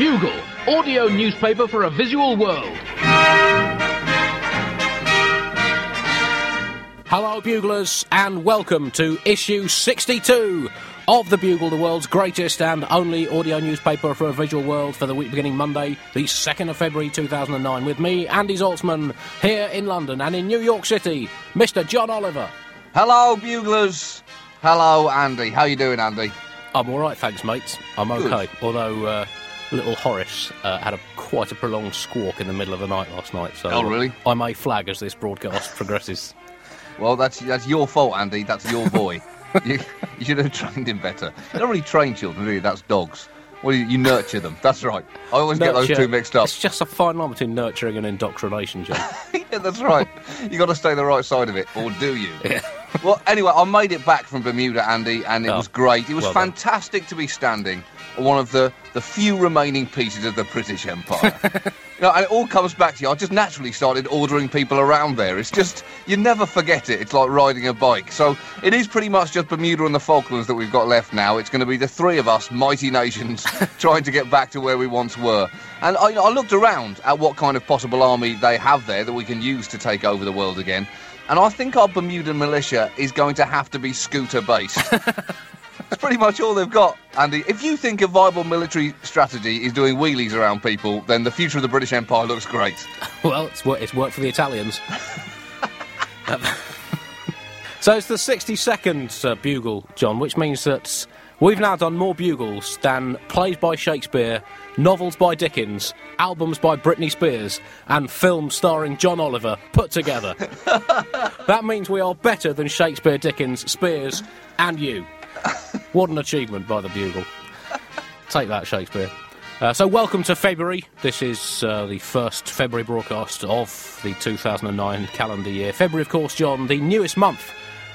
Bugle, audio newspaper for a visual world. Hello, Buglers, and welcome to issue 62 of The Bugle, the world's greatest and only audio newspaper for a visual world for the week beginning Monday, the 2nd of February 2009, with me, Andy Zaltzman, here in London and in New York City, Mr. John Oliver. Hello, buglers. Hello, Andy. How you doing, Andy? I'm all right, thanks, mates. I'm Good. okay. Although uh, little Horace uh, had a quite a prolonged squawk in the middle of the night last night. So Oh, really? I may flag as this broadcast progresses. Well, that's that's your fault, Andy. That's your boy. you, you should have trained him better. You don't really train children, do you? That's dogs. Well, you, you nurture them. That's right. I always get those two mixed up. It's just a fine line between nurturing and indoctrination, John. yeah, that's right. You got to stay the right side of it, or do you? Yeah. Well, anyway, I made it back from Bermuda, Andy, and it Oh, was great. It was well done. fantastic to be standing one of the, the few remaining pieces of the British Empire. you know, and it all comes back to you. I just naturally started ordering people around there. It's just, you never forget it. It's like riding a bike. So it is pretty much just Bermuda and the Falklands that we've got left now. It's going to be the three of us, mighty nations, trying to get back to where we once were. And I, I looked around at what kind of possible army they have there that we can use to take over the world again. And I think our Bermudan militia is going to have to be scooter based. That's pretty much all they've got, Andy. If you think a viable military strategy is doing wheelies around people, then the future of the British Empire looks great. well, it's, wor- it's worked for the Italians. So it's the 62nd uh, bugle, John, which means that we've now done more bugles than plays by Shakespeare, novels by Dickens, albums by Britney Spears, and films starring John Oliver put together. that means we are better than Shakespeare, Dickens, Spears, and you. What an achievement by the bugle. Take that, Shakespeare. Uh, so, welcome to February. This is uh, the first February broadcast of the 2009 calendar year. February, of course, John, the newest month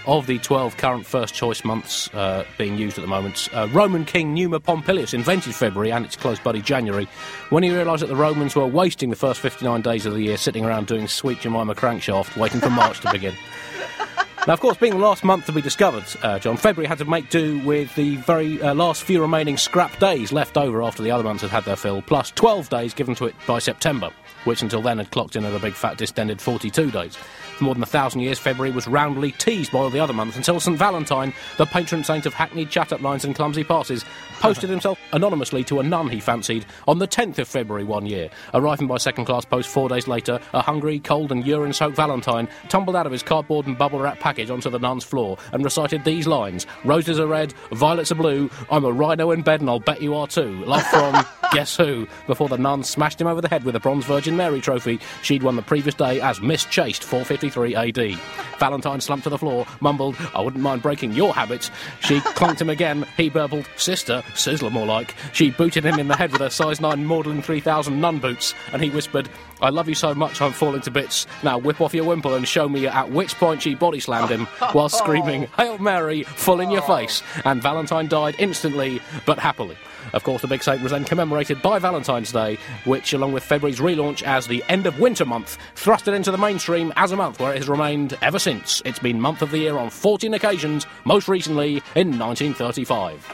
of the 12 current first choice months uh, being used at the moment. Uh, Roman King Numa Pompilius invented February and its close buddy January when he realised that the Romans were wasting the first 59 days of the year sitting around doing Sweet Jemima Crankshaft, waiting for March to begin. Now, of course, being the last month to be discovered, uh, John, February had to make do with the very uh, last few remaining scrap days left over after the other months had had their fill, plus 12 days given to it by September, which until then had clocked in at a big fat distended 42 days. For more than a thousand years, February was roundly teased by all the other months until St Valentine, the patron saint of hackneyed chat-up lines and clumsy passes, posted himself anonymously to a nun he fancied on the 10th of February one year. Arriving by second-class post four days later, a hungry, cold and urine-soaked Valentine tumbled out of his cardboard and bubble wrap package onto the nun's floor and recited these lines: "Roses are red, violets are blue. I'm a rhino in bed, and I'll bet you are too." Love from guess who? Before the nun smashed him over the head with a bronze Virgin Mary trophy she'd won the previous day as Miss Chaste, 453 AD. Valentine slumped to the floor, mumbled, "I wouldn't mind breaking your habits." She clunked him again. He burbled, "Sister, sizzler more like." She booted him in the head with her size nine Maudlin 3000 nun boots, and he whispered, "I love you so much, I'm falling to bits. Now whip off your wimple and show me." At which point she body slammed him while screaming, "Hail Mary, full in your oh. face!" And Valentine died instantly but happily. Of course, the big saint was then commemorated by Valentine's Day, which, along with February's relaunch as the end of winter month, thrust it into the mainstream as a month where it has remained ever since. It's been month of the year on 14 occasions, most recently in 1935.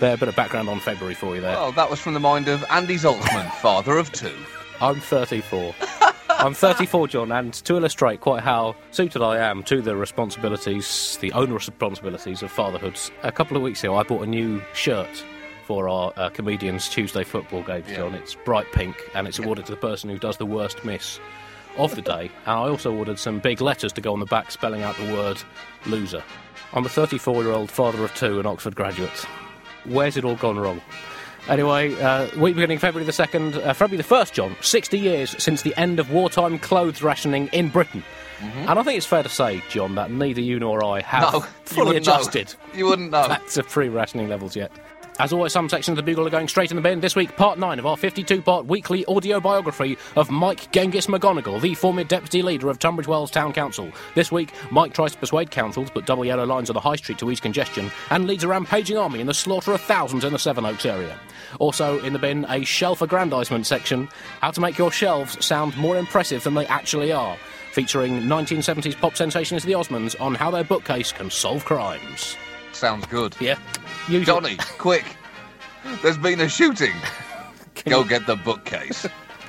There, a bit of background on February for you there. Well, that was from the mind of Andy Zaltzman, father of two. I'm 34. I'm 34, John, and to illustrate quite how suited I am to the responsibilities, the onerous responsibilities of fatherhood, a couple of weeks ago I bought a new shirt for our uh, comedians' Tuesday football games, Yeah. John. It's bright pink, and it's awarded to the person who does the worst miss of the day. And I also ordered some big letters to go on the back spelling out the word loser. I'm a 34 year old father of two and Oxford graduate. Where's it all gone wrong? Anyway, uh, week beginning February the 2nd, uh, February the 1st, John, 60 years since the end of wartime clothes rationing in Britain. And I think it's fair to say, John, that neither you nor I have Mm-hmm. No, fully know. adjusted You wouldn't know. back to pre rationing levels yet. As always, some sections of the Bugle are going straight in the bin. This week, part 9 of our 52 part weekly audio biography of Mike Genghis McGonigal, the former deputy leader of Tunbridge Wells Town Council. This week, Mike tries to persuade councils put double yellow lines on the high street to ease congestion and leads a rampaging army in the slaughter of thousands in the Sevenoaks area. Also in the bin, a shelf aggrandisement section how to make your shelves sound more impressive than they actually are. Featuring 1970s pop sensations The Osmonds on how their bookcase can solve crimes. Sounds good. Yeah. Johnny, quick. There's been a shooting. Go get the bookcase.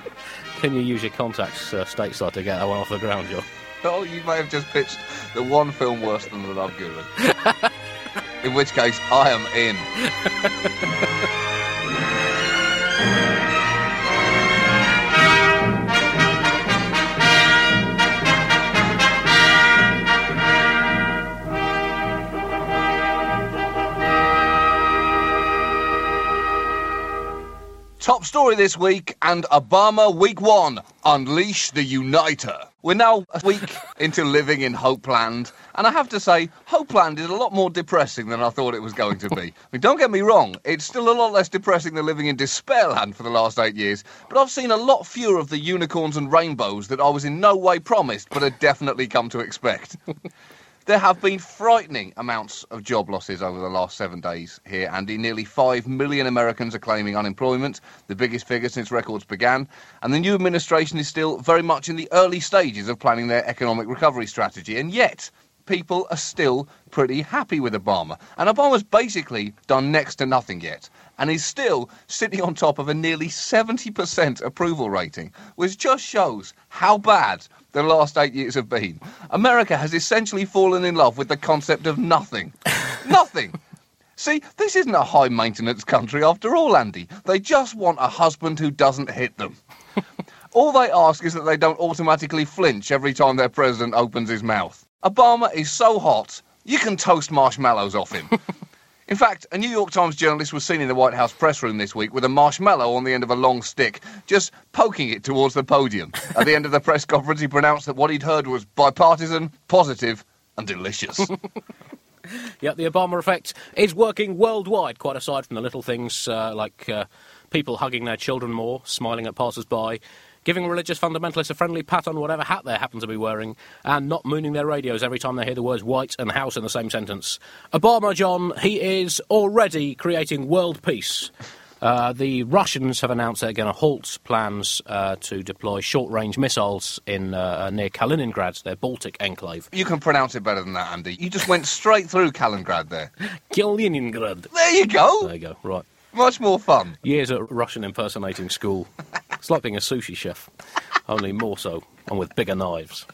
Can you use your contacts uh, stateside to get that one off the ground, John? oh, you may have just pitched the one film worse than the Love Guru. In which case, I am in. Story this week and Obama week one. Unleash the Uniter. We're now a week into living in Hopeland, and I have to say, Hopeland is a lot more depressing than I thought it was going to be. I mean, don't get me wrong, it's still a lot less depressing than living in Despairland for the last eight years, but I've seen a lot fewer of the unicorns and rainbows that I was in no way promised, but had definitely come to expect. There have been frightening amounts of job losses over the last seven days here, Andy. Nearly 5 million Americans are claiming unemployment, the biggest figure since records began. And the new administration is still very much in the early stages of planning their economic recovery strategy. And yet, people are still pretty happy with Obama. And Obama's basically done next to nothing yet and is still sitting on top of a nearly 70% approval rating, which just shows how bad the last eight years have been. America has essentially fallen in love with the concept of nothing. nothing! See, this isn't a high maintenance country after all, Andy. They just want a husband who doesn't hit them. all they ask is that they don't automatically flinch every time their president opens his mouth. Obama is so hot, you can toast marshmallows off him. In fact, a New York Times journalist was seen in the White House press room this week with a marshmallow on the end of a long stick, just poking it towards the podium. At the end of the press conference, he pronounced that what he'd heard was bipartisan, positive, and delicious. Yep, the Obama effect is working worldwide, quite aside from the little things uh, like uh, people hugging their children more, smiling at passers by, giving religious fundamentalists a friendly pat on whatever hat they happen to be wearing, and not mooning their radios every time they hear the words white and house in the same sentence. Obama, John, he is already creating world peace. Uh, the Russians have announced they're going to halt plans uh, to deploy short-range missiles in uh, near Kaliningrad, their Baltic enclave. you can pronounce it better than that, Andy. You just went straight through Kaliningrad there. Kaliningrad. There you go. There you go. Right. Much more fun. Years at Russian impersonating school. It's like being a sushi chef, only more so, and with bigger knives.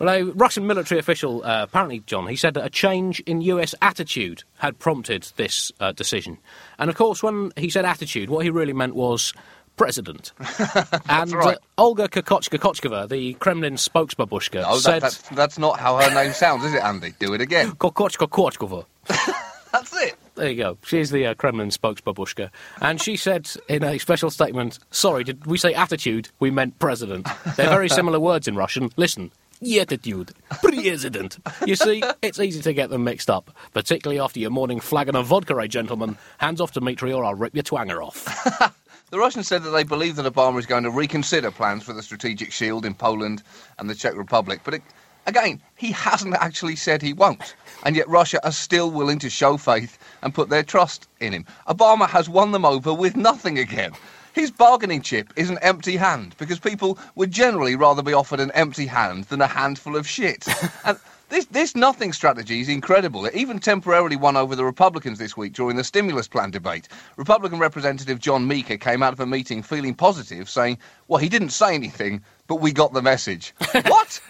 Well, a Russian military official, uh, apparently, John, he said that a change in US attitude had prompted this uh, decision. And of course, when he said attitude, what he really meant was president. and right. uh, Olga Kokochka-Kochkova, the Kremlin spokesbabushka, Oh, said... that, that's, that's not how her name sounds, is it, Andy? Do it again. Kokochka-Kochkova. That's it. There you go. She's the uh, Kremlin spokesbabushka. And she said in a special statement, sorry, did we say attitude? We meant president. They're very similar words in Russian. Listen. Attitude. President. You see, it's easy to get them mixed up, particularly after your morning flagon of vodka, eh, gentlemen? Hands off Dmitri or I'll rip your twanger off. The Russians said that they believe that Obama is going to reconsider plans for the strategic shield in Poland and the Czech Republic. But it, again, he hasn't actually said he won't. And yet Russia are still willing to show faith and put their trust in him. Obama has won them over with nothing again. His bargaining chip is an empty hand because people would generally rather be offered an empty hand than a handful of shit. and this, this nothing strategy is incredible. It even temporarily won over the Republicans this week during the stimulus plan debate. Republican Representative John Meeker came out of a meeting feeling positive, saying, Well, he didn't say anything, but we got the message. what?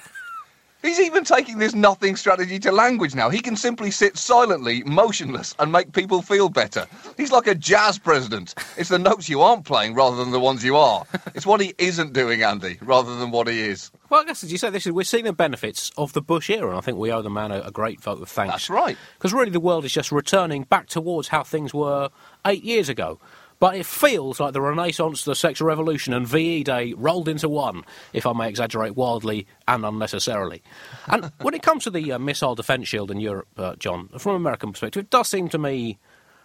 He's even taking this nothing strategy to language now. He can simply sit silently, motionless, and make people feel better. He's like a jazz president. It's the notes you aren't playing rather than the ones you are. It's what he isn't doing, Andy, rather than what he is. Well, I guess as you say, this is we're seeing the benefits of the Bush era, and I think we owe the man a, a great vote of thanks. That's right. Because really, the world is just returning back towards how things were eight years ago. But it feels like the Renaissance, the sexual revolution, and VE Day rolled into one, if I may exaggerate wildly and unnecessarily. And when it comes to the uh, missile defence shield in Europe, uh, John, from an American perspective, it does seem to me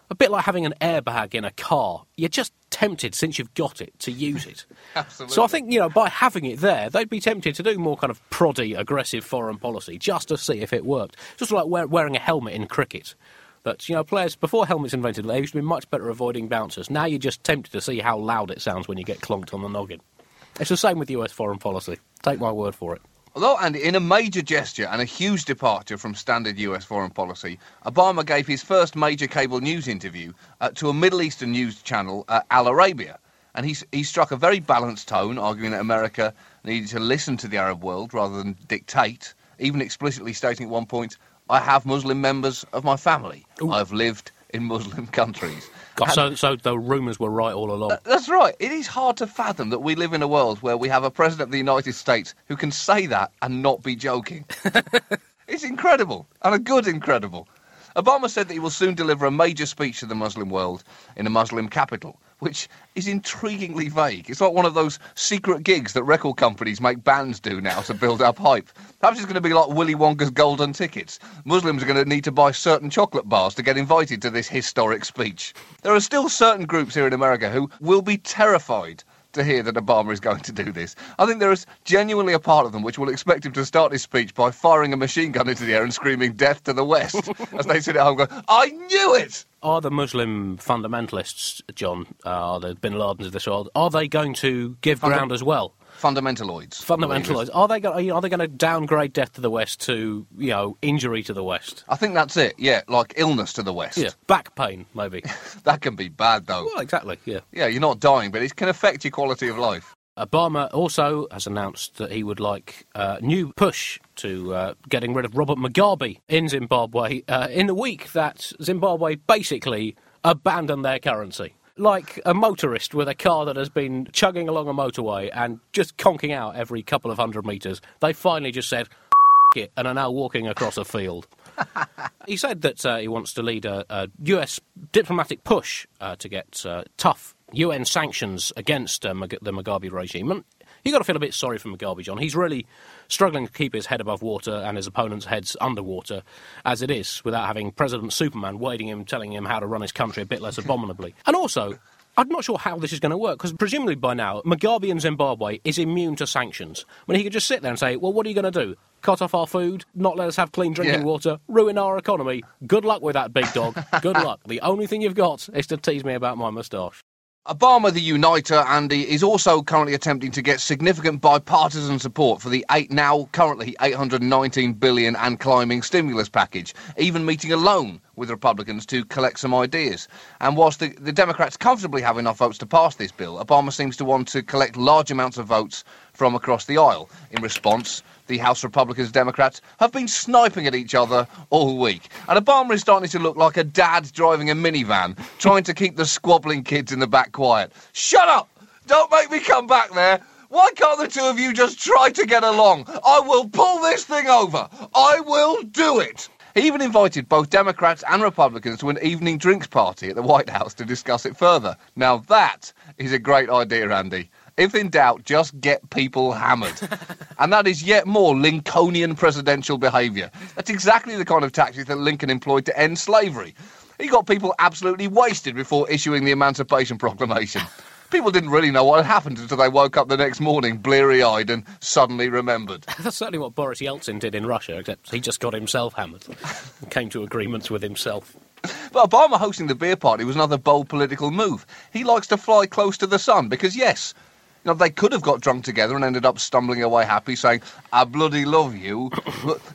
a bit like having an airbag in a car. You're just tempted, since you've got it, to use it. Absolutely. So I think, you know, by having it there, they'd be tempted to do more kind of proddy, aggressive foreign policy just to see if it worked. Just like wear, wearing a helmet in cricket. That, you know, players, before helmets invented, they used to be much better avoiding bouncers. Now you're just tempted to see how loud it sounds when you get clonked on the noggin. It's the same with US foreign policy. Take my word for it. Although, Andy, in a major gesture and a huge departure from standard US foreign policy, Obama gave his first major cable news interview uh, to a Middle Eastern news channel, uh, Al Arabiya. And he, he struck a very balanced tone, arguing that America needed to listen to the Arab world rather than dictate, even explicitly stating at one point, I have Muslim members of my family. I've lived in Muslim countries. God, so, so the rumours were right all along. That's right. It is hard to fathom that we live in a world where we have a president of the United States who can say that and not be joking. it's incredible, and a good incredible. Obama said that he will soon deliver a major speech to the Muslim world in a Muslim capital, which is intriguingly vague. It's like one of those secret gigs that record companies make bands do now to build up hype. Perhaps it's going to be like Willy Wonka's golden tickets. Muslims are going to need to buy certain chocolate bars to get invited to this historic speech. There are still certain groups here in America who will be terrified to hear that Obama is going to do this. I think there is genuinely a part of them which will expect him to start his speech by firing a machine gun into the air and screaming "Death to the West" as they sit at home going, "I knew it." Are the Muslim fundamentalists, John, uh, are the Bin Ladens of this world, are they going to give ground as well? Fundamentaloids. Fundamentaloids. Are they going? Are they going to downgrade death to the West to you know injury to the West? I think that's it. Yeah, like illness to the West. Yeah, back pain maybe. That can be bad though. well, exactly. Yeah. Yeah, you're not dying, but it can affect your quality of life. Obama also has announced that he would like a new push to uh, getting rid of Robert Mugabe in Zimbabwe uh, in the week that Zimbabwe basically abandoned their currency. Like a motorist with a car that has been chugging along a motorway and just conking out every couple of hundred metres, they finally just said "F- it and are now walking across a field. he said that uh, he wants to lead a, a US diplomatic push uh, to get uh, tough UN sanctions against uh, the Mugabe regime. And you got to feel a bit sorry for Mugabe, John. He's really struggling to keep his head above water and his opponent's heads underwater, as it is, without having President Superman wading him, telling him how to run his country a bit less abominably. And also. I'm not sure how this is going to work because presumably by now Mugabe in Zimbabwe is immune to sanctions. When he could just sit there and say, "Well, what are you going to do? Cut off our food? Not let us have clean drinking Yeah. water? Ruin our economy? Good luck with that, big dog. Good luck. The only thing you've got is to tease me about my moustache." Obama, the uniter, Andy, is also currently attempting to get significant bipartisan support for the eight now currently 819 billion and climbing stimulus package, even meeting alone with Republicans to collect some ideas. And whilst the, the Democrats comfortably have enough votes to pass this bill, Obama seems to want to collect large amounts of votes from across the aisle. In response, the House Republicans and Democrats have been sniping at each other all week. And Obama is starting to look like a dad driving a minivan, trying to keep the squabbling kids in the back quiet. Shut up! Don't make me come back there! Why can't the two of you just try to get along? I will pull this thing over! I will do it! He even invited both Democrats and Republicans to an evening drinks party at the White House to discuss it further. Now that is a great idea, Andy. If in doubt, just get people hammered. and that is yet more Lincolnian presidential behaviour. That's exactly the kind of tactic that Lincoln employed to end slavery. He got people absolutely wasted before issuing the Emancipation Proclamation. People didn't really know what had happened until they woke up the next morning bleary eyed and suddenly remembered. That's certainly what Boris Yeltsin did in Russia, except he just got himself hammered and came to agreements with himself. But Obama hosting the beer party was another bold political move. He likes to fly close to the sun because, yes, you know, they could have got drunk together and ended up stumbling away happy, saying, I bloody love you.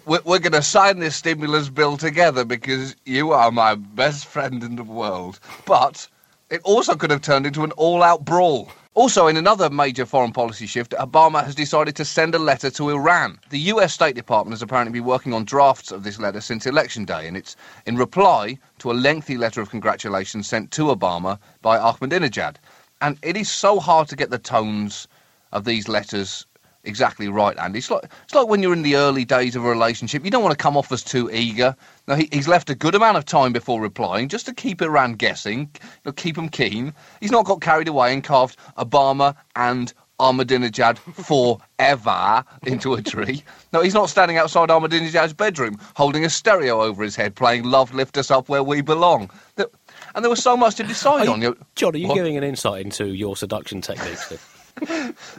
We're, we're going to sign this stimulus bill together because you are my best friend in the world. But it also could have turned into an all out brawl. Also, in another major foreign policy shift, Obama has decided to send a letter to Iran. The US State Department has apparently been working on drafts of this letter since Election Day, and it's in reply to a lengthy letter of congratulations sent to Obama by Ahmadinejad. And it is so hard to get the tones of these letters exactly right, Andy. It's like, it's like when you're in the early days of a relationship, you don't want to come off as too eager. Now, he, he's left a good amount of time before replying, just to keep it Iran guessing, you know, keep him keen. He's not got carried away and carved Obama and Ahmadinejad forever into a tree. No, he's not standing outside Ahmadinejad's bedroom, holding a stereo over his head, playing Love Lift Us Up Where We Belong. And there was so much to decide on. you, You- John, are you What? giving an insight into your seduction techniques?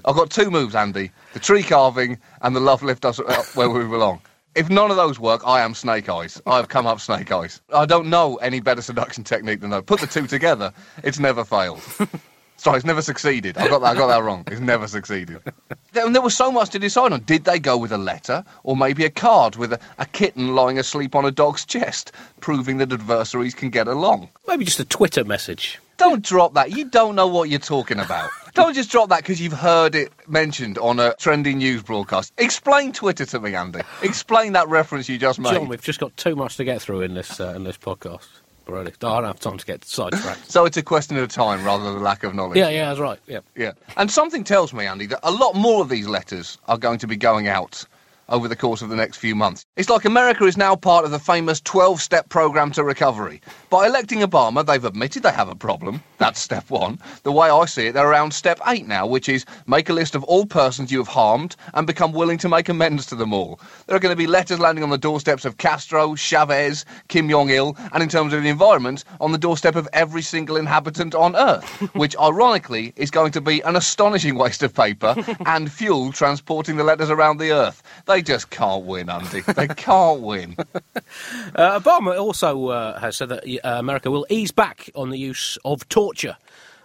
I've got two moves, Andy: the tree carving and the love lift us uh, where we belong. If none of those work, I am Snake Eyes. I've come up Snake Eyes. I don't know any better seduction technique than that. Put the two together, it's never failed. Sorry, it's never succeeded. I got that. I got that wrong. It's never succeeded. There, and there was so much to decide on. Did they go with a letter or maybe a card with a, a kitten lying asleep on a dog's chest, proving that adversaries can get along? Maybe just a Twitter message. Don't drop that. You don't know what you're talking about. Don't just drop that because you've heard it mentioned on a trending news broadcast. Explain Twitter to me, Andy. Explain that reference you just made. John, we've just got too much to get through in this uh, in this podcast. I don't have time to get sidetracked. So it's a question of time rather than lack of knowledge. yeah, yeah, that's right. Yeah. Yeah. And something tells me, Andy, that a lot more of these letters are going to be going out over the course of the next few months. It's like America is now part of the famous 12 step program to recovery. By electing Obama, they've admitted they have a problem. That's step one. The way I see it, they're around step eight now, which is make a list of all persons you have harmed and become willing to make amends to them all. There are going to be letters landing on the doorsteps of Castro, Chavez, Kim Jong il, and in terms of the environment, on the doorstep of every single inhabitant on Earth, which ironically is going to be an astonishing waste of paper and fuel transporting the letters around the Earth. They just can't win, Andy. They can't win. Uh, Obama also uh, has said that uh, America will ease back on the use of torture.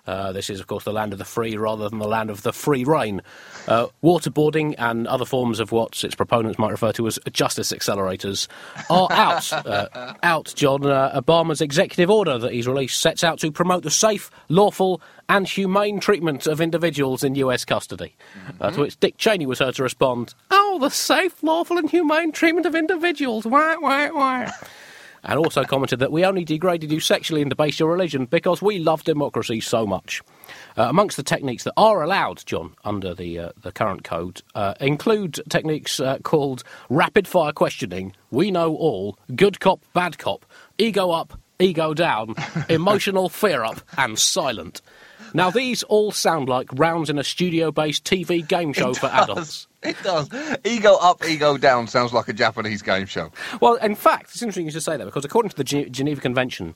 Uh, this is, of course, the land of the free rather than the land of the free reign. Uh, waterboarding and other forms of what its proponents might refer to as justice accelerators are out. uh, out, John. Uh, Obama's executive order that he's released sets out to promote the safe, lawful, and humane treatment of individuals in US custody. Uh, to which Dick Cheney was heard to respond, The safe, lawful, and humane treatment of individuals. Wah, wah, wah and also commented that we only degraded you sexually and debased your religion because we love democracy so much. Uh, amongst the techniques that are allowed, John, under the uh, the current code, uh, include techniques uh, called rapid fire questioning, we know all, good cop, bad cop, ego up, ego down, emotional fear up, and silent. Now, these all sound like rounds in a studio based TV game show for adults. It does. Ego up, ego down sounds like a Japanese game show. Well, in fact, it's interesting you should say that because according to the Gen- Geneva Convention,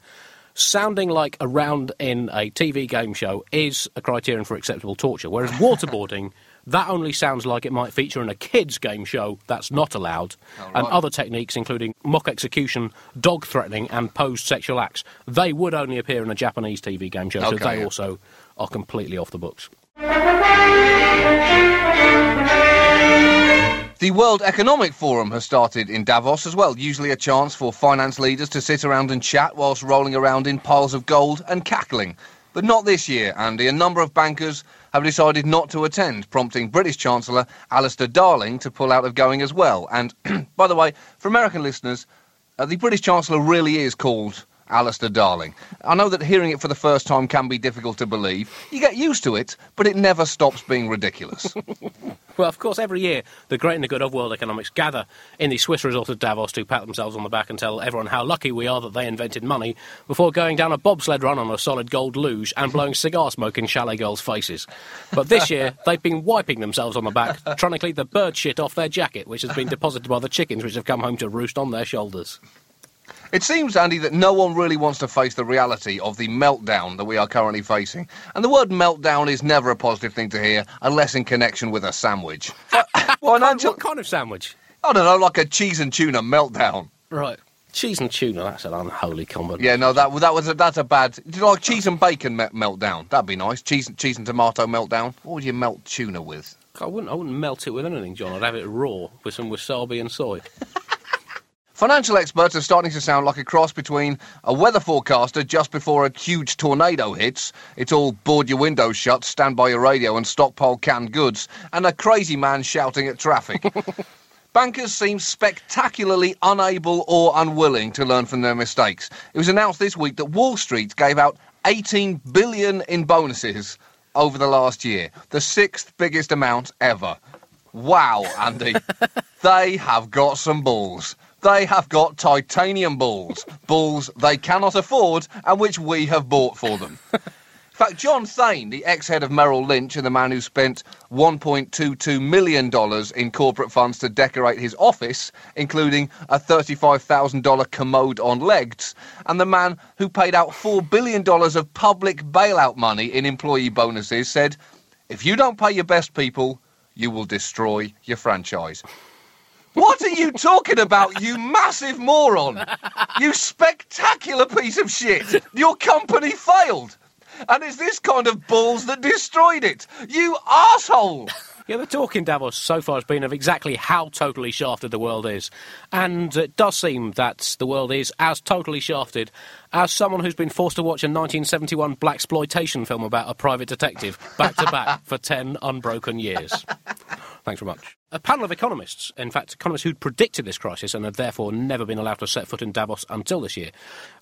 sounding like a round in a TV game show is a criterion for acceptable torture, whereas waterboarding. That only sounds like it might feature in a kids' game show that's not allowed, Oh, and other techniques, including mock execution, dog threatening, and posed sexual acts, they would only appear in a Japanese TV game show, so they also are completely off the books. The World Economic Forum has started in Davos as well, usually a chance for finance leaders to sit around and chat whilst rolling around in piles of gold and cackling. But not this year, Andy. A number of bankers have decided not to attend, prompting British Chancellor Alistair Darling to pull out of going as well. And, by the way, for American listeners, uh, the British Chancellor really is called Alistair Darling. I know that hearing it for the first time can be difficult to believe. You get used to it, but it never stops being ridiculous. Well, of course, every year the great and the good of world economics gather in the Swiss resort of Davos to pat themselves on the back and tell everyone how lucky we are that they invented money before going down a bobsled run on a solid gold luge and blowing cigar smoke in chalet girls' faces. But this year they've been wiping themselves on the back, trying to clean the bird shit off their jacket, which has been deposited by the chickens which have come home to roost on their shoulders. It seems, Andy, that no one really wants to face the reality of the meltdown that we are currently facing. And the word meltdown is never a positive thing to hear unless in connection with a sandwich. Financial, What kind of sandwich? I don't know, like a cheese and tuna meltdown. Right. Cheese and tuna, that's an unholy combo. Yeah, no, that that was a, that's a bad. Do you like cheese and bacon me- meltdown? That'd be nice. Cheese and cheese and tomato meltdown. What would you melt tuna with? I wouldn't, I wouldn't melt it with anything, John. I'd have it raw with some wasabi and soy. Financial experts are starting to sound like a cross between a weather forecaster just before a huge tornado hits, it's all board your windows shut, stand by your radio and stockpile canned goods, and a crazy man shouting at traffic. Bankers seem spectacularly unable or unwilling to learn from their mistakes. It was announced this week that Wall Street gave out 18 billion in bonuses over the last year, the sixth biggest amount ever. Wow, Andy. they have got some balls. They have got titanium balls. Balls they cannot afford and which we have bought for them. In fact, John Thain, the ex-head of Merrill Lynch and the man who spent $1.22 million in corporate funds to decorate his office, including a $35,000 commode on legs, and the man who paid out $4 billion of public bailout money in employee bonuses, said, if you don't pay your best people, you will destroy your franchise. What are you talking about, you massive moron? You spectacular piece of shit. Your company failed. And it's this kind of balls that destroyed it. You asshole. Yeah, the talk in Davos so far has been of exactly how totally shafted the world is. And it does seem that the world is as totally shafted as someone who's been forced to watch a 1971 black exploitation film about a private detective back to back for 10 unbroken years. Thanks very much. A panel of economists, in fact, economists who'd predicted this crisis and had therefore never been allowed to set foot in Davos until this year,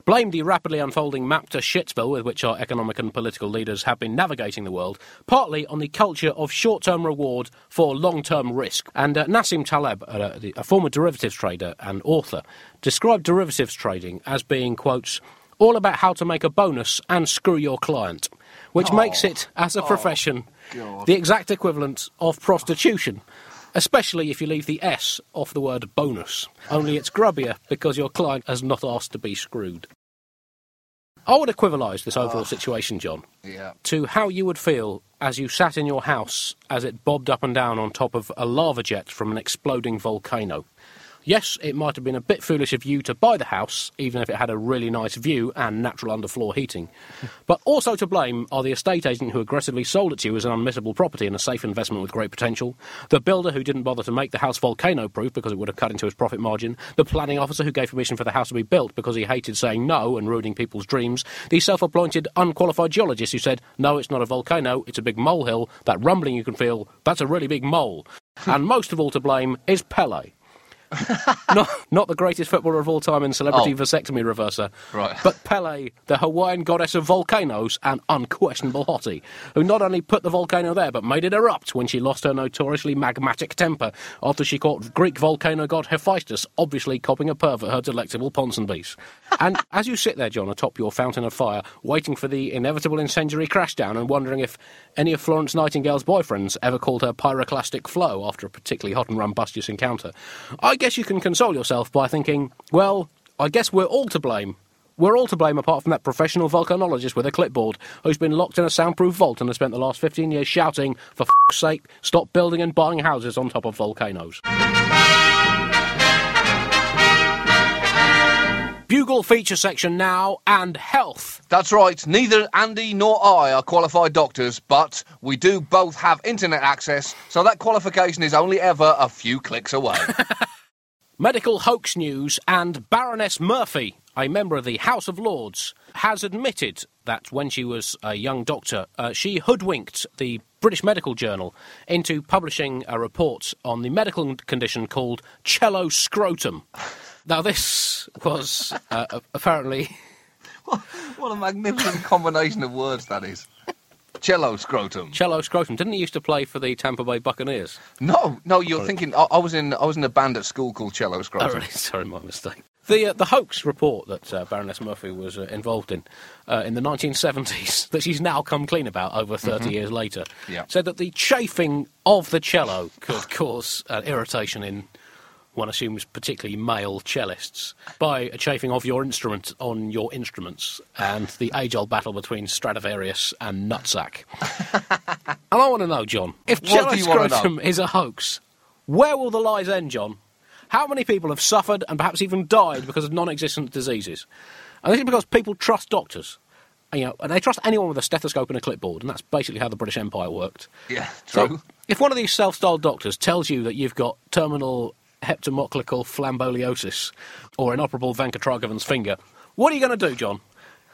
blamed the rapidly unfolding map to shitspill with which our economic and political leaders have been navigating the world, partly on the culture of short term reward for long term risk. And uh, Nassim Taleb, uh, a former derivatives trader and author, described derivatives trading as being, quotes, all about how to make a bonus and screw your client, which Oh. makes it, as a profession, God. the exact equivalent of prostitution. Especially if you leave the S off the word bonus. Only it's grubbier because your client has not asked to be screwed. I would equivalise this overall ah. situation, John, Yeah. to how you would feel as you sat in your house as it bobbed up and down on top of a lava jet from an exploding volcano. Yes, it might have been a bit foolish of you to buy the house, even if it had a really nice view and natural underfloor heating. But also to blame are the estate agent who aggressively sold it to you as an unmissable property and a safe investment with great potential, the builder who didn't bother to make the house volcano proof because it would have cut into his profit margin, the planning officer who gave permission for the house to be built because he hated saying no and ruining people's dreams, the self appointed unqualified geologist who said, No, it's not a volcano, it's a big molehill, that rumbling you can feel, that's a really big mole. and most of all to blame is Pele not, not the greatest footballer of all time and celebrity Oh. vasectomy reverser, Right. but Pele, the Hawaiian goddess of volcanoes and unquestionable hottie, who not only put the volcano there but made it erupt when she lost her notoriously magmatic temper after she caught Greek volcano god Hephaestus obviously copying a pervert her delectable Ponsonby's. And as you sit there, John, atop your fountain of fire, waiting for the inevitable incendiary crashdown and wondering if any of Florence Nightingale's boyfriends ever called her pyroclastic flow after a particularly hot and rumbustious encounter, I guess you can console yourself by thinking, well, I guess we're all to blame. We're all to blame apart from that professional volcanologist with a clipboard who's been locked in a soundproof vault and has spent the last 15 years shouting, for f***'s sake, stop building and buying houses on top of volcanoes. Bugle feature section now and health. That's right. Neither Andy nor I are qualified doctors, but we do both have internet access, so that qualification is only ever a few clicks away. Medical hoax news and Baroness Murphy, a member of the House of Lords, has admitted that when she was a young doctor, uh, she hoodwinked the British Medical Journal into publishing a report on the medical condition called cello scrotum. Now, this was uh, apparently. what a magnificent combination of words that is. Cello scrotum. Cello scrotum. Didn't he used to play for the Tampa Bay Buccaneers? No, no, you're thinking. I, I was in. I was in a band at school called Cello Scrotum. Oh, Scrotum. really? Sorry, my mistake. The, uh, the hoax report that uh, Baroness Murphy was uh, involved in uh, in the 1970s, that she's now come clean about over 30 years later, Yeah. said that the chafing of the cello could cause uh, irritation in, one assumes, particularly male cellists, by a chafing of your instrument on your instruments and the age old battle between Stradivarius and Nutsack. and I want to know, John, if cello scrotum is a hoax, where will the lies end, John? How many people have suffered and perhaps even died because of non existent diseases? And this is because people trust doctors. And, you know, and they trust anyone with a stethoscope and a clipboard, and that's basically how the British Empire worked. Yeah, So, if one of these self styled doctors tells you that you've got terminal heptomoclical flamboliosis or inoperable Venkatragavan's finger, what are you going to do, John?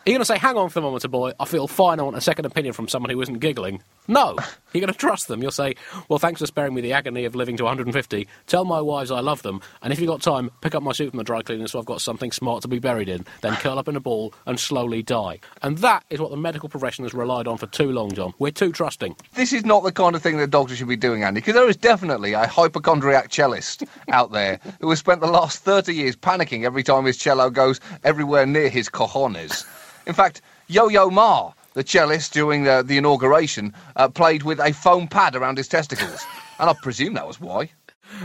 Are you going to say, hang on, thermometer boy, I feel fine, I want a second opinion from someone who isn't giggling? No. You're going to trust them. You'll say, well, thanks for sparing me the agony of living to 150. Tell my wives I love them, and if you've got time, pick up my suit from the dry cleaner so I've got something smart to be buried in, then curl up in a ball and slowly die. And that is what the medical profession has relied on for too long, John. We're too trusting. This is not the kind of thing that doctors should be doing, Andy, because there is definitely a hypochondriac cellist out there who has spent the last 30 years panicking every time his cello goes everywhere near his cojones. In fact, Yo Yo Ma, the cellist during the, the inauguration, uh, played with a foam pad around his testicles. And I presume that was why.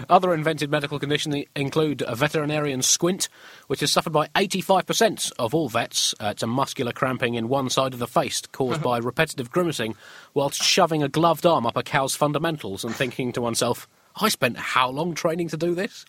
Other invented medical conditions include a veterinarian squint, which is suffered by 85% of all vets. Uh, it's a muscular cramping in one side of the face caused by repetitive grimacing whilst shoving a gloved arm up a cow's fundamentals and thinking to oneself, I spent how long training to do this?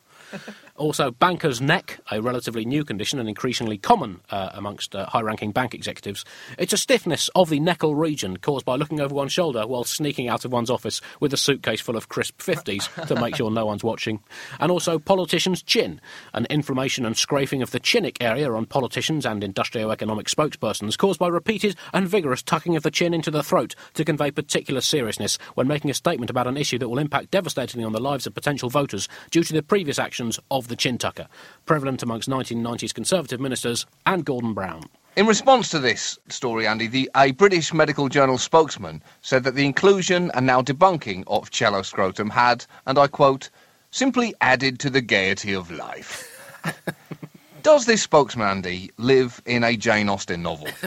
Also, banker's neck, a relatively new condition and increasingly common uh, amongst uh, high ranking bank executives. It's a stiffness of the neckle region caused by looking over one's shoulder while sneaking out of one's office with a suitcase full of crisp 50s to make sure no one's watching. And also, politician's chin, an inflammation and scraping of the chinic area on politicians and industrial economic spokespersons caused by repeated and vigorous tucking of the chin into the throat to convey particular seriousness when making a statement about an issue that will impact devastatingly on the lives of potential voters due to the previous of the chin tucker, prevalent amongst 1990s Conservative ministers and Gordon Brown. In response to this story, Andy, the, a British medical journal spokesman said that the inclusion and now debunking of cello scrotum had, and I quote, simply added to the gaiety of life. Does this spokesman, Andy, live in a Jane Austen novel?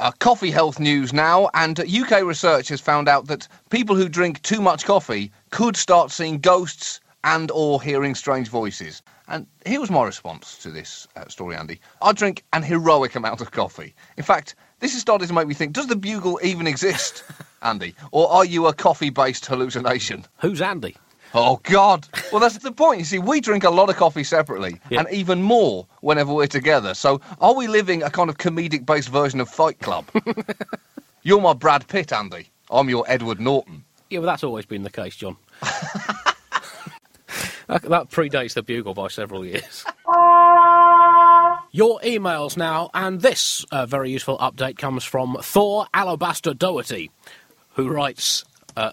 Uh, coffee health news now, and UK research has found out that people who drink too much coffee could start seeing ghosts and or hearing strange voices. And here was my response to this uh, story, Andy. I drink an heroic amount of coffee. In fact, this has started to make me think, does the bugle even exist, Andy? Or are you a coffee-based hallucination? Who's Andy? Oh, God. Well, that's the point. You see, we drink a lot of coffee separately, Yeah. and even more whenever we're together. So, are we living a kind of comedic based version of Fight Club? You're my Brad Pitt, Andy. I'm your Edward Norton. Yeah, well, that's always been the case, John. that, that predates the bugle by several years. Your emails now, and this uh, very useful update comes from Thor Alabaster Doherty, who writes, uh,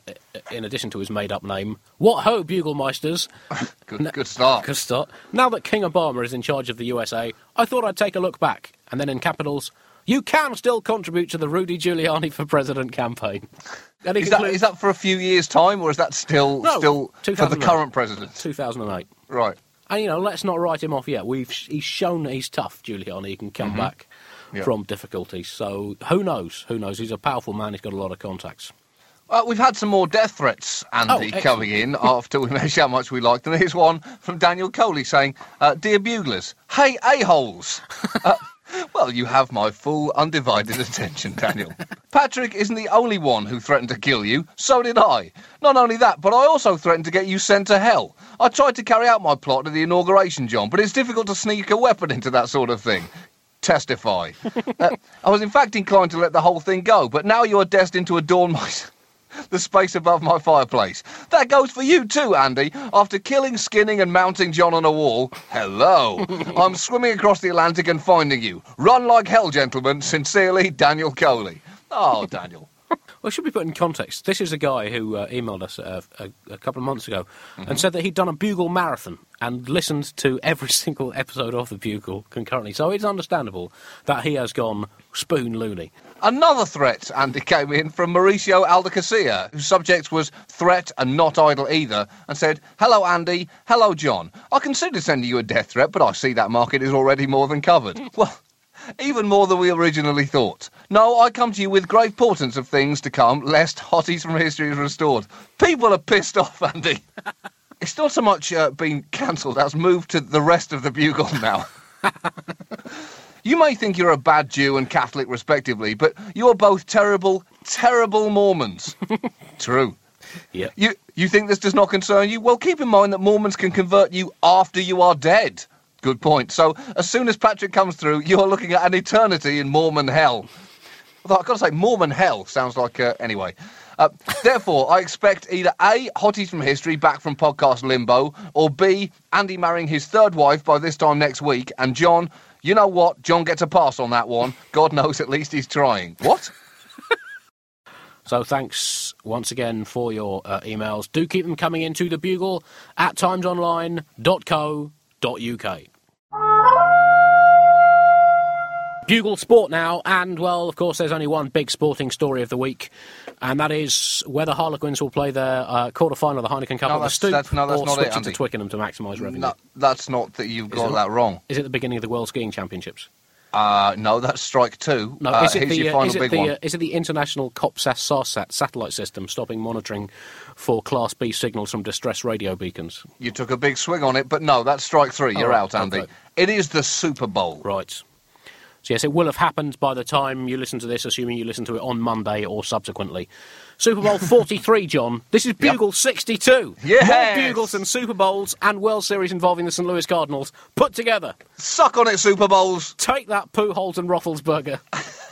in addition to his made up name, What ho, Buglemeisters! Good, good start. Good start. Now that King Obama is in charge of the USA, I thought I'd take a look back. And then in capitals, you can still contribute to the Rudy Giuliani for President campaign. And Is that, is that for a few years' time, or is that still No, still for the current president? 2008. Right. And you know, let's not write him off yet. We've he's shown that he's tough, Giuliani. He can come back Mm-hmm. Yeah. from difficulties. So who knows? Who knows? He's a powerful man. He's got a lot of contacts. Uh, we've had some more death threats, Andy, Oh, coming in after we mentioned how much we liked And Here's one from Daniel Coley saying, uh, Dear Buglers, hey, a-holes. Uh, well, you have my full, undivided attention, Daniel. Patrick isn't the only one who threatened to kill you. So did I. Not only that, but I also threatened to get you sent to hell. I tried to carry out my plot at the inauguration, John, but it's difficult to sneak a weapon into that sort of thing. Testify. Uh, I was in fact inclined to let the whole thing go, but now you are destined to adorn my the space above my fireplace. That goes for you too, Andy. After killing, skinning, and mounting John on a wall, hello. I'm swimming across the Atlantic and finding you. Run like hell, gentlemen. Sincerely, Daniel Coley. Oh, Daniel. Well, should be put in context. This is a guy who uh, emailed us uh, a, a couple of months ago Mm-hmm. and said that he'd done a Bugle marathon and listened to every single episode of the Bugle concurrently. So it's understandable that he has gone spoon loony. Another threat, Andy, came in from Mauricio Aldacacia, whose subject was threat and not idle either, and said, Hello, Andy. Hello, John. I considered sending you a death threat, but I see that market is already more than covered. well, even more than we originally thought. No, I come to you with grave portents of things to come, lest Hotties from History is restored. People are pissed off, Andy. it's not so much uh, been cancelled as moved to the rest of the Bugle now. You may think you're a bad Jew and Catholic, respectively, but you're both terrible, terrible Mormons. True. Yeah. You you think this does not concern you? Well, keep in mind that Mormons can convert you after you are dead. Good point. So as soon as Patrick comes through, you're looking at an eternity in Mormon hell. Although I've got to say, Mormon hell sounds like uh, anyway. Uh, therefore, I expect either A, Hotties from History back from podcast limbo, or B, Andy marrying his third wife by this time next week, and John, you know what? John gets a pass on that one. God knows at least he's trying. What? So thanks once again for your uh, emails. Do keep them coming into the bugle at timesonline.co.uk. Bugle Sport now, and well, of course, there's only one big sporting story of the week, and that is whether Harlequins will play their uh, quarter final of the Heineken Cup No, at the Stoop that's- no, that's or not it, switch into Twickenham to maximise revenue. No, that's not that you've got it that wrong. Is it the beginning of the World Skiing Championships? Uh, no, that's strike two. No, uh, is, it the, uh, final is, it the, uh, is it the international COSPAS SARSAT satellite system stopping monitoring for Class B signals from distress radio beacons? You took a big swing on it, but no, that's strike three. You're right, out, Andy. okay. It is the Super Bowl. Right. So, yes, it will have happened by the time you listen to this, assuming you listen to it on Monday or subsequently. Super Bowl 43, John. This is Bugle 62. Yes. More Bugles and Super Bowls and World Series involving the St. Louis Cardinals put together. Suck on it, Super Bowls. Take that, Pujols and Roethlisberger.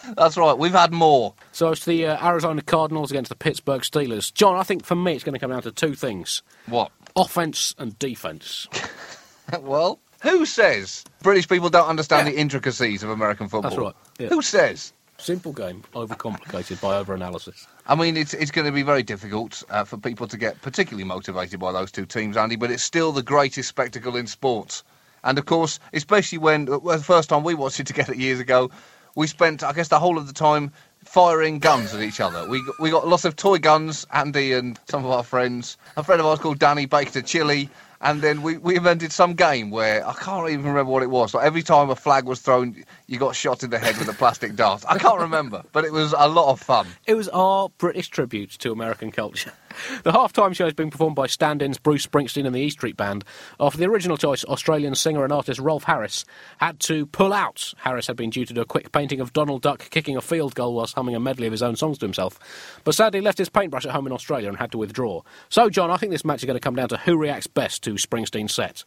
That's right. We've had more. So it's the uh, Arizona Cardinals against the Pittsburgh Steelers. John, I think for me it's going to come down to two things What? offense and defense. well, who says British people don't understand the intricacies of American football? That's right, yeah. Who says? Simple game, overcomplicated by overanalysis. I mean, it's it's going to be very difficult uh, for people to get particularly motivated by those two teams, Andy. But it's still the greatest spectacle in sports. And of course, especially when well, the first time we watched it together years ago, we spent, I guess, the whole of the time firing guns at each other. We we got lots of toy guns, Andy and some of our friends. A friend of ours called Danny baked a chili. And then we, we invented some game where I can't even remember what it was. Like every time a flag was thrown, you got shot in the head with a plastic dart. I can't remember, but it was a lot of fun. It was our British tribute to American culture. The halftime show has been performed by stand ins Bruce Springsteen and the E Street Band. After the original choice, Australian singer and artist Rolf Harris had to pull out. Harris had been due to do a quick painting of Donald Duck kicking a field goal whilst humming a medley of his own songs to himself. But sadly left his paintbrush at home in Australia and had to withdraw. So, John, I think this match is going to come down to who reacts best to Springsteen's set.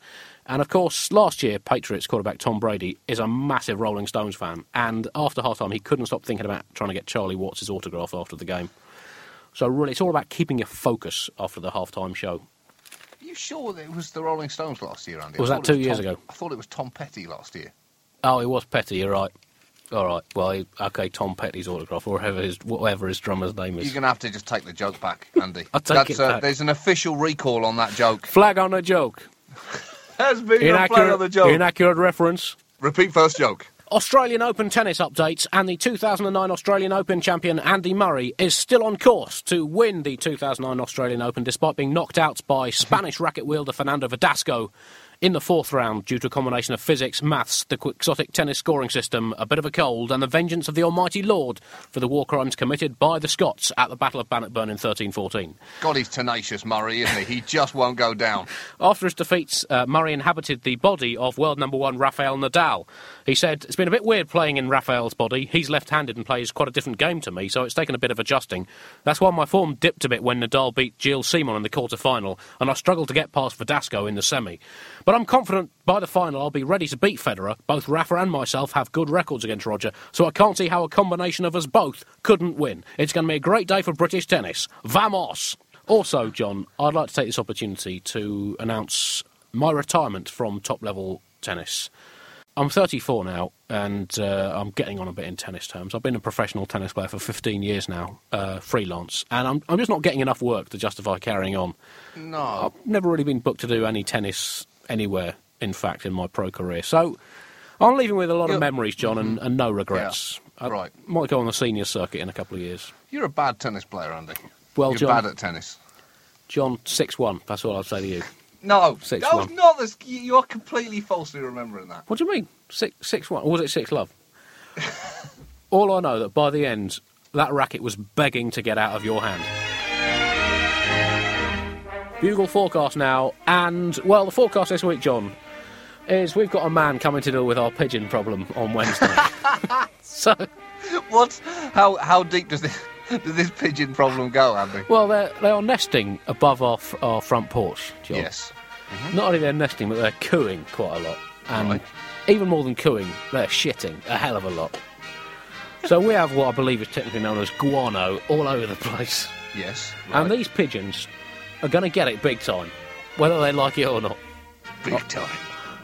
And of course, last year, Patriots quarterback Tom Brady is a massive Rolling Stones fan. And after halftime, he couldn't stop thinking about trying to get Charlie Watts' autograph after the game. So really, it's all about keeping your focus after the halftime show. Are you sure that it was the Rolling Stones last year, Andy? I Was that two years Tom- ago? I thought it was Tom Petty last year. Oh, it was Petty. You're right. All right. Well, okay, Tom Petty's autograph, or whatever his whatever his drummer's name is. You're going to have to just take the joke back, Andy. I'll take That's, it uh, back. There's an official recall on that joke. Flag on a joke. Has been Inaccurate, on the joke. inaccurate reference. Repeat first joke. Australian Open tennis updates, and the 2009 Australian Open champion Andy Murray is still on course to win the 2009 Australian Open despite being knocked out by Spanish racket wielder Fernando Verdasco in the fourth round due to a combination of physics, maths, the quixotic tennis scoring system, a bit of a cold, and the vengeance of the Almighty Lord for the war crimes committed by the Scots at the Battle of Bannockburn in 1314. God, he's tenacious, Murray, isn't he? He just won't go down. After his defeats, uh, Murray inhabited the body of world number one Rafael Nadal. He said, It's been a bit weird playing in Rafael's body. He's left handed and plays quite a different game to me, so it's taken a bit of adjusting. That's why my form dipped a bit when Nadal beat Gilles Simon in the quarter final, and I struggled to get past Verdasco in the semi. But I'm confident by the final I'll be ready to beat Federer. Both Rafa and myself have good records against Roger, so I can't see how a combination of us both couldn't win. It's going to be a great day for British tennis. Vamos! Also, John, I'd like to take this opportunity to announce my retirement from top level tennis. I'm 34 now, and uh, I'm getting on a bit in tennis terms. I've been a professional tennis player for 15 years now, uh, freelance, and I'm, I'm just not getting enough work to justify carrying on. No. I've never really been booked to do any tennis anywhere, in fact, in my pro career. So I'm leaving with a lot of You're- memories, John, and, and no regrets. I right. might go on the senior circuit in a couple of years. You're a bad tennis player, Andy. Well, You're John, bad at tennis. John, 6 1. That's all I'd say to you. No, Six that one. not the. You're completely falsely remembering that. What do you mean? Six, six one? Or was it six love? All I know that by the end, that racket was begging to get out of your hand. Bugle forecast now, and well, the forecast this week, John, is we've got a man coming to deal with our pigeon problem on Wednesday. so, What? How how deep does this does this pigeon problem go, Andy? well, they're, they are nesting above our, f- our front porch, John. Yes. Mm-hmm. Not only they're nesting, but they're cooing quite a lot. And Right. even more than cooing, they're shitting a hell of a lot. So we have what I believe is technically known as guano all over the place. Yes. And these pigeons are going to get it big time, whether they like it or not. big uh, time.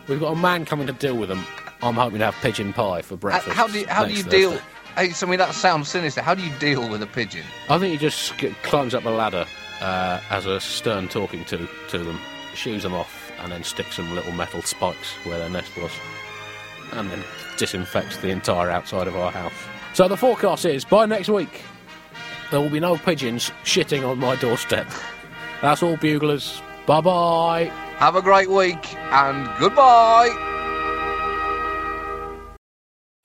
We've got a man coming to deal with them. I'm hoping to have pigeon pie for How, breakfast. how do you, how do you deal? Hey, so, I mean, that sounds sinister. How do you deal with a pigeon? I think he just climbs up a ladder uh, as a stern talking to to them, shoos them off, and then sticks some little metal spikes where their nest was, and then disinfects the entire outside of our house. So the forecast is by next week there will be no pigeons shitting on my doorstep. That's all, buglers. Bye bye. Have a great week and goodbye.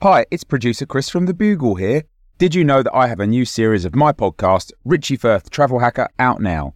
Hi, it's producer Chris from The Bugle here. Did you know that I have a new series of my podcast, Richie Firth Travel Hacker, out now?